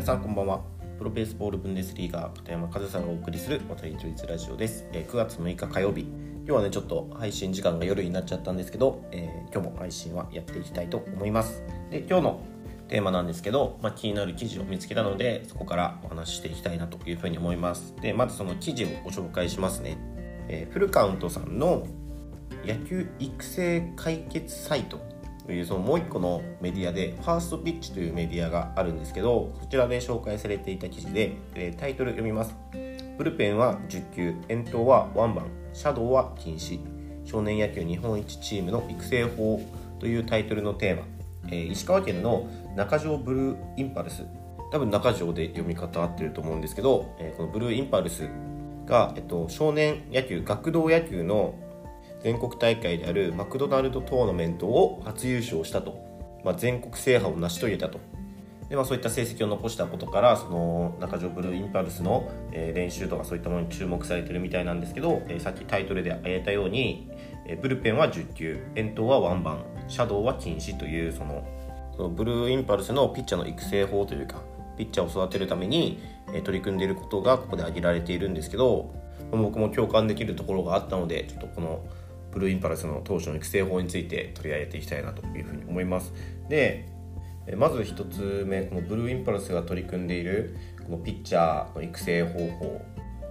皆さんこんばんは。プロベースボールブンデスリーガー片山和さんがお送りする渡り鳥ラジオです、え、9月6日火曜日。今日はねちょっと配信時間が夜になっちゃったんですけど、えー、今日も配信はやっていきたいと思います。で今日のテーマなんですけど、まあ、気になる記事を見つけたのでそこからお話ししていきたいなというふうに思います。でまずその記事をご紹介しますね、えー、フルカウントさんの野球育成解決サイトというそのもう一個のメディアでファーストピッチというメディアがあるんですけどそちらで紹介されていた記事で、えタイトル読みます。ブルペンは10球遠投はワンバンシャドウは禁止。少年野球日本一チームの育成法というタイトルのテーマ、えー、石川県の中条ブルーインパルス。多分中条で読み方合ってると思うんですけど、えー、このブルーインパルスが、えっと、少年野球学童野球の全国大会であるマクドナルドトーナメントを初優勝したと、まあ、全国制覇を成し遂げたと。で、まあ、そういった成績を残したことからその中条ブルーインパルスの、え、練習とかそういったものに注目されてるみたいなんですけど、え、さっきタイトルで挙げたように、え、ブルペンは10球遠投はワンバンシャドウは禁止というそのそのブルーインパルスのピッチャーの育成法というかピッチャーを育てるために、え取り組んでいることがここで挙げられているんですけど僕も共感できるところがあったのでちょっとこのブルーインパルスの当初の育成法について取り上げていきたいなというふうに思います。でまず1つ目このブルーインパルスが取り組んでいるこのピッチャーの育成方法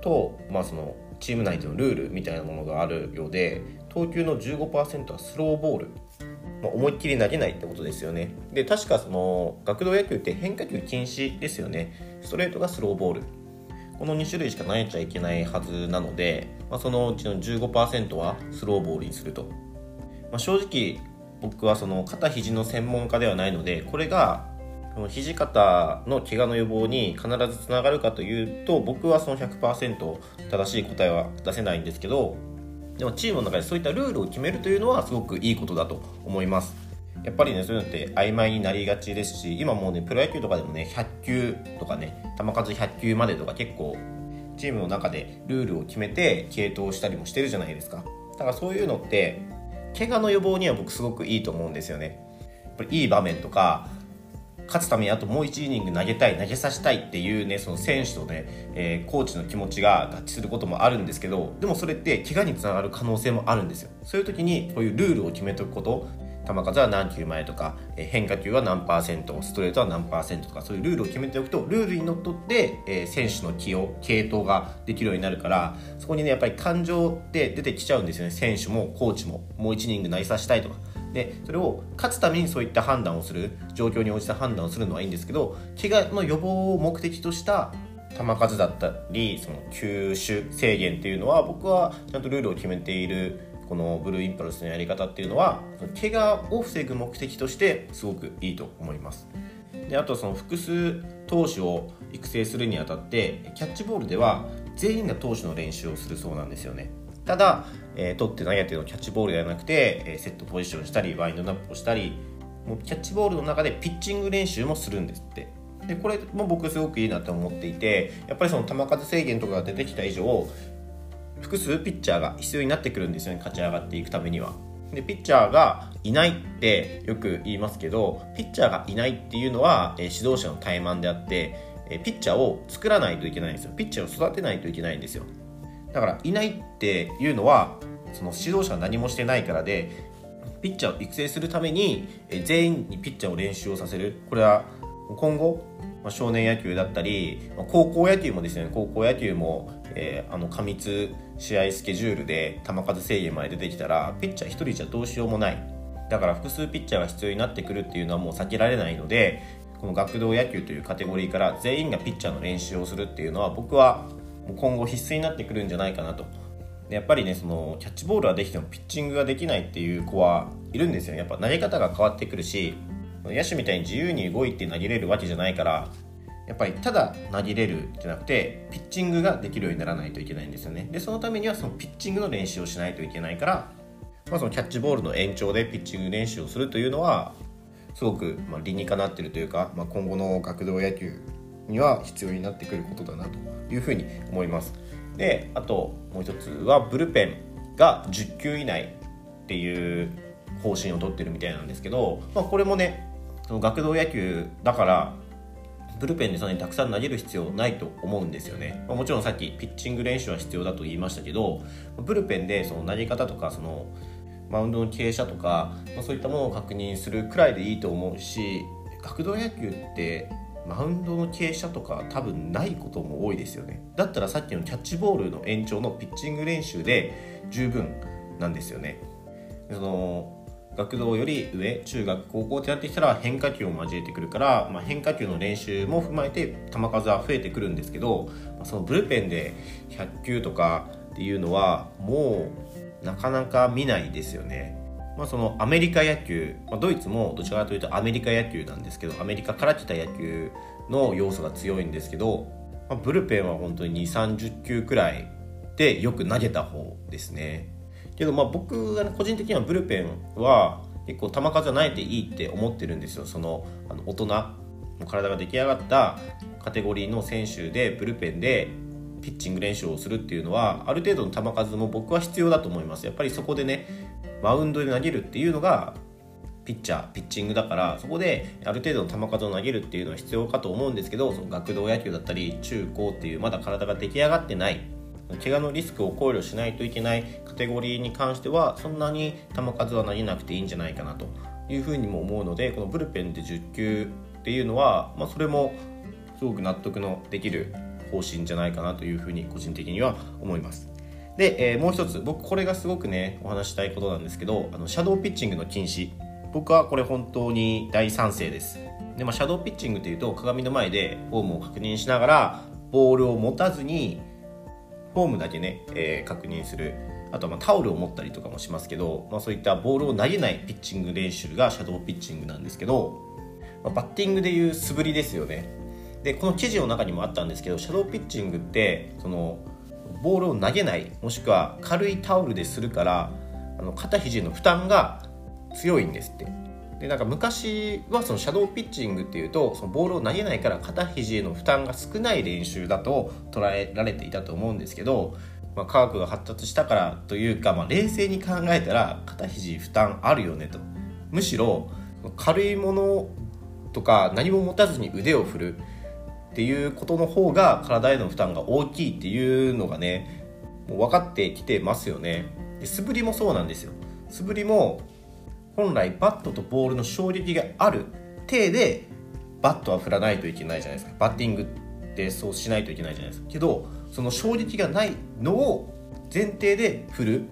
と、まあ、そのチーム内でのルールみたいなものがあるようで投球の15%はスローボール、まあ、思いっきり投げないってことですよね。で確かその学童野球って変化球禁止ですよね。ストレートがスローボール。この2種類しか投げちゃいけないはずなので、まあ、そのうちの15%はスローボールにすると、まあ、正直僕はその肩肘の専門家ではないのでこれがこの肘肩の怪我の予防に必ずつながるかというと僕はその100%正しい答えは出せないんですけどでもチームの中でそういったルールを決めるというのはすごくいいことだと思います。やっぱりねそういうのって曖昧になりがちですし今もうねプロ野球とかでもね100球とかね球数100球までとか結構チームの中でルールを決めて継投したりもしてるじゃないですか。だからそういうのって怪我の予防には僕すごくいいと思うんですよね。やっぱりいい場面とか勝つためにあともう1イニング投げたい投げさせたいっていうねその選手とね、えー、コーチの気持ちが合致することもあるんですけどでもそれって怪我につながる可能性もあるんですよ。そういう時にこういうルールを決めておくこと球数は何球前とか、え変化球は何パーセントストレートは何パーセントとかそういうルールを決めておくとルールにのっとって、え選手の起用系統ができるようになるからそこにねやっぱり感情って出てきちゃうんですよね。選手もコーチももう1イニング投げさせたいとか。でそれを勝つためにそういった判断をする状況に応じた判断をするのはいいんですけど怪我の予防を目的とした球数だったりその球種制限っていうのは僕はちゃんとルールを決めているこのブルーインパルスのやり方っていうのは怪我を防ぐ目的としてすごくいいと思います。であとその複数投手を育成するにあたってキャッチボールでは全員が投手の練習をするそうなんですよね。ただ、えー、取って投げてのキャッチボールではなくて、え、セットポジションしたりワインドナップをしたりもうキャッチボールの中でピッチング練習もするんですって。でこれも僕すごくいいなと思っていてやっぱりその球数制限とかが出てきた以上複数ピッチャーが必要になってくるんですよね勝ち上がっていくためには。でピッチャーがいないってよく言いますけどピッチャーがいないっていうのは、え指導者の怠慢であって、えピッチャーを作らないといけないんですよ。ピッチャーを育てないといけないんですよ。だからいないっていうのはその指導者が何もしてないからでピッチャーを育成するために全員にピッチャーを練習をさせる。これは今後ま少年野球だったりま高校野球もですね。高校野球もえー、あの過密試合スケジュールで球数制限まで出てきたらピッチャー1人じゃどうしようもない。だから複数ピッチャーが必要になってくるっていうのはもう避けられないのでこの学童野球というカテゴリーから全員がピッチャーの練習をするっていうのは僕は今後必須になってくるんじゃないかなと。やっぱりねそのキャッチボールはできてもピッチングができないっていう子はいるんですよやっぱ投げ方が変わってくるし野手みたいに自由に動いて投げれるわけじゃないからやっぱりただ投げれるじゃなくてピッチングができるようにならないといけないんですよね。でそのためにはそのピッチングの練習をしないといけないから、まあ、そのキャッチボールの延長でピッチング練習をするというのはすごくま理にかなってるというか、まあ、今後の学童野球には必要になってくることだなというふうに思います。であともう一つはブルペンが10球以内っていう方針をとってるみたいなんですけど、まあ、これもねその学童野球だからブルペンでそんなにたくさん投げる必要ないと思うんですよね、まあ、もちろんさっきピッチング練習は必要だと言いましたけどブルペンでその投げ方とかそのマウンドの傾斜とか、まあ、そういったものを確認するくらいでいいと思うし学童野球ってマウンドの傾斜とか多分ないことも多いですよね。だったらさっきのキャッチボールの延長のピッチング練習で十分なんですよね。その学童より上中学高校ってなってきたら変化球を交えてくるから、まあ、変化球の練習も踏まえて球数は増えてくるんですけどまあそのブルペンで100球とかっていうのはもうなかなか見ないですよね。まあ、そのアメリカ野球、ま、ドイツもどちらかというとアメリカ野球なんですけどアメリカから来た野球の要素が強いんですけど、ま、ブルペンは本当に2 3 0球くらいでよく投げた方ですね。けどまあ僕が、ね、個人的にはブルペンは結構球数はないでいいって思ってるんですよ。そのあの大人の体が出来上がったカテゴリーの選手でブルペンでピッチング練習をするっていうのはある程度の球数も僕は必要だと思います。やっぱりそこでねマウンドで投げるっていうのがピッチャーピッチングだからそこである程度の球数を投げるっていうのは必要かと思うんですけどその学童野球だったり中高っていうまだ体が出来上がってない怪我のリスクを考慮しないといけないカテゴリーに関してはそんなに球数は投げなくていいんじゃないかなというふうにも思うのでこのブルペンで10球っていうのは、まあ、それもすごく納得のできる方針じゃないかなというふうに個人的には思います。で、えー、もう一つ僕これがすごくねお話したいことなんですけどあのシャドーピッチングの禁止僕はこれ本当に大賛成ですで、まあ、シャドーピッチングっていうと鏡の前でフォームを確認しながらボールを持たずにフォームだけね、えー、確認する。あとはまタオルを持ったりとかもしますけど、まあ、そういったボールを投げないピッチング練習がシャドーピッチングなんですけど、まあ、バッティングでいう素振りですよね。でこの記事の中にもあったんですけどシャドーピッチングってそのボールを投げないもしくは軽いタオルでするからあの肩肘の負担が強いんですって。でなんか昔はそのシャドーピッチングっていうとそのボールを投げないから肩肘への負担が少ない練習だと捉えられていたと思うんですけど、まあ、科学が発達したからというか、まあ、冷静に考えたら肩肘負担あるよねと。むしろ軽いものとか何も持たずに腕を振るっていうことの方が体への負担が大きいっていうのがねもう分かってきてますよね。で素振りもそうなんですよ。素振りも本来バットとボールの衝撃がある体でバットは振らないといけないじゃないですか。バッティングってそうしないといけないじゃないですか。けどその衝撃がないのを前提で振る。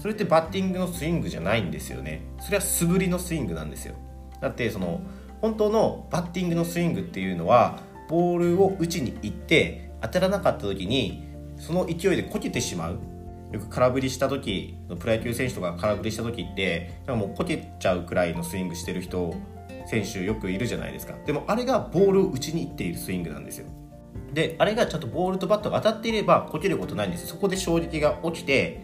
それってバッティングのスイングじゃないんですよね。それは素振りのスイングなんですよ。だってその本当のバッティングのスイングっていうのはボールを打ちに行って当たらなかった時にその勢いでこけてしまう。よく空振りした時プロ野球選手とか空振りした時ってもうこけちゃうくらいのスイングしてる人選手よくいるじゃないですか。でもあれがボールを打ちに行っているスイングなんですよ。であれがちゃんとボールとバットが当たっていればこけることないんですそこで衝撃が起きて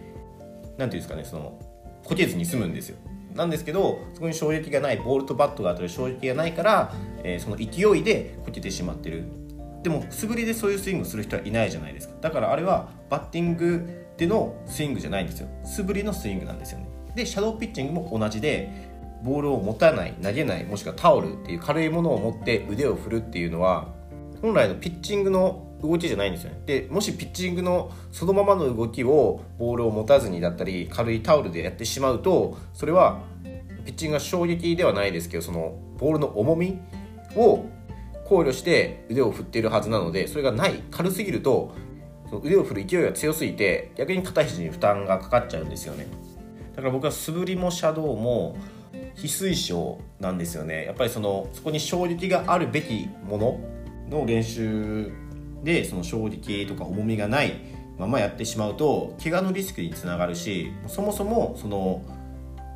何ていうんですかねそのこけずに済むんですよ。なんですけどそこに衝撃がないボールとバットが当たる衝撃がないから、えー、その勢いでこけてしまってる。でも素振りでそういうスイングする人はいないじゃないですか。だからあれはバッティングでのスイングじゃないんですよ。素振りのスイングなんですよね。でシャドーピッチングも同じでボールを持たない投げないもしくはタオルっていう軽いものを持って腕を振るっていうのは本来のピッチングの動きじゃないんですよね。でもしピッチングのそのままの動きをボールを持たずにだったり軽いタオルでやってしまうとそれはピッチングが衝撃ではないですけどそのボールの重みを考慮して腕を振っているはずなのでそれがない軽すぎるとその腕を振る勢いが強すぎて逆に肩肘に負担がかかっちゃうんですよね。だから僕は素振りもシャドウも非推奨なんですよね。やっぱりそのそこに衝撃があるべきものの練習でその衝撃とか重みがないままやってしまうと怪我のリスクにつながるしそもそもその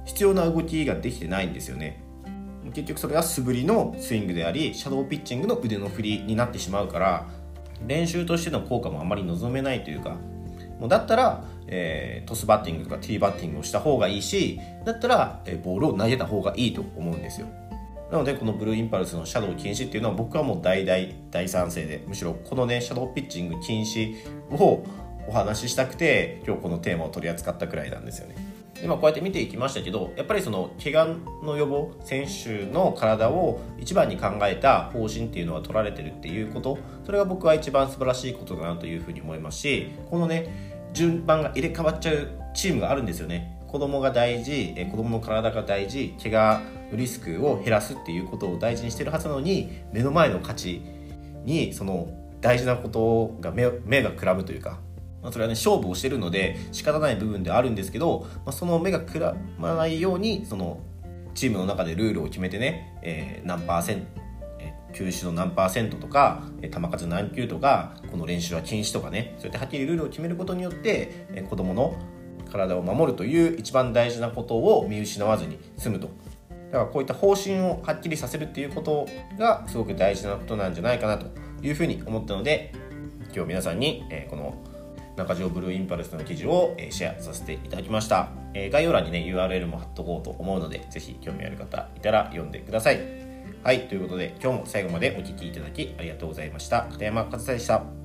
必要な動きができてないんですよね。結局それは素振りのスイングでありシャドーピッチングの腕の振りになってしまうから練習としての効果もあまり望めないというかもうだったら、えー、トスバッティングとかティーバッティングをした方がいいしだったら、えー、ボールを投げた方がいいと思うんですよ。なのでこのブルーインパルスのシャドウ禁止っていうのは僕はもう大大大賛成でむしろこのねシャドウピッチング禁止をお話ししたくて今日このテーマを取り扱ったくらいなんですよね。でまあ、こうやって見ていきましたけどやっぱりその怪我の予防選手の体を一番に考えた方針っていうのは取られてるっていうことそれが僕は一番素晴らしいことだなというふうに思いますしこのね順番が入れ替わっちゃうチームがあるんですよね。子供が大事子供の体が大事怪我のリスクを減らすっていうことを大事にしてるはずなのに目の前の勝ちにその大事なことが目目がくらむというかまあ、それはね勝負をしてるので仕方ない部分ではあるんですけど、まあ、その目がくらまないようにそのチームの中でルールを決めてね、えー、何パーセント球種の何パーセントとか球数何球とかこの練習は禁止とかねそうやってはっきりルールを決めることによって子供の体を守るという一番大事なことを見失わずに済むと。だからこういった方針をはっきりさせるっていうことがすごく大事なことなんじゃないかなというふうに思ったので今日皆さんにこの中条ブルーインパルスの記事をえシェアさせていただきました。え概要欄にね、URL も貼っとこうと思うので、是非興味ある方いたら読んでください。はい、ということで今日も最後までお聴きいただきありがとうございました。片山和也でした。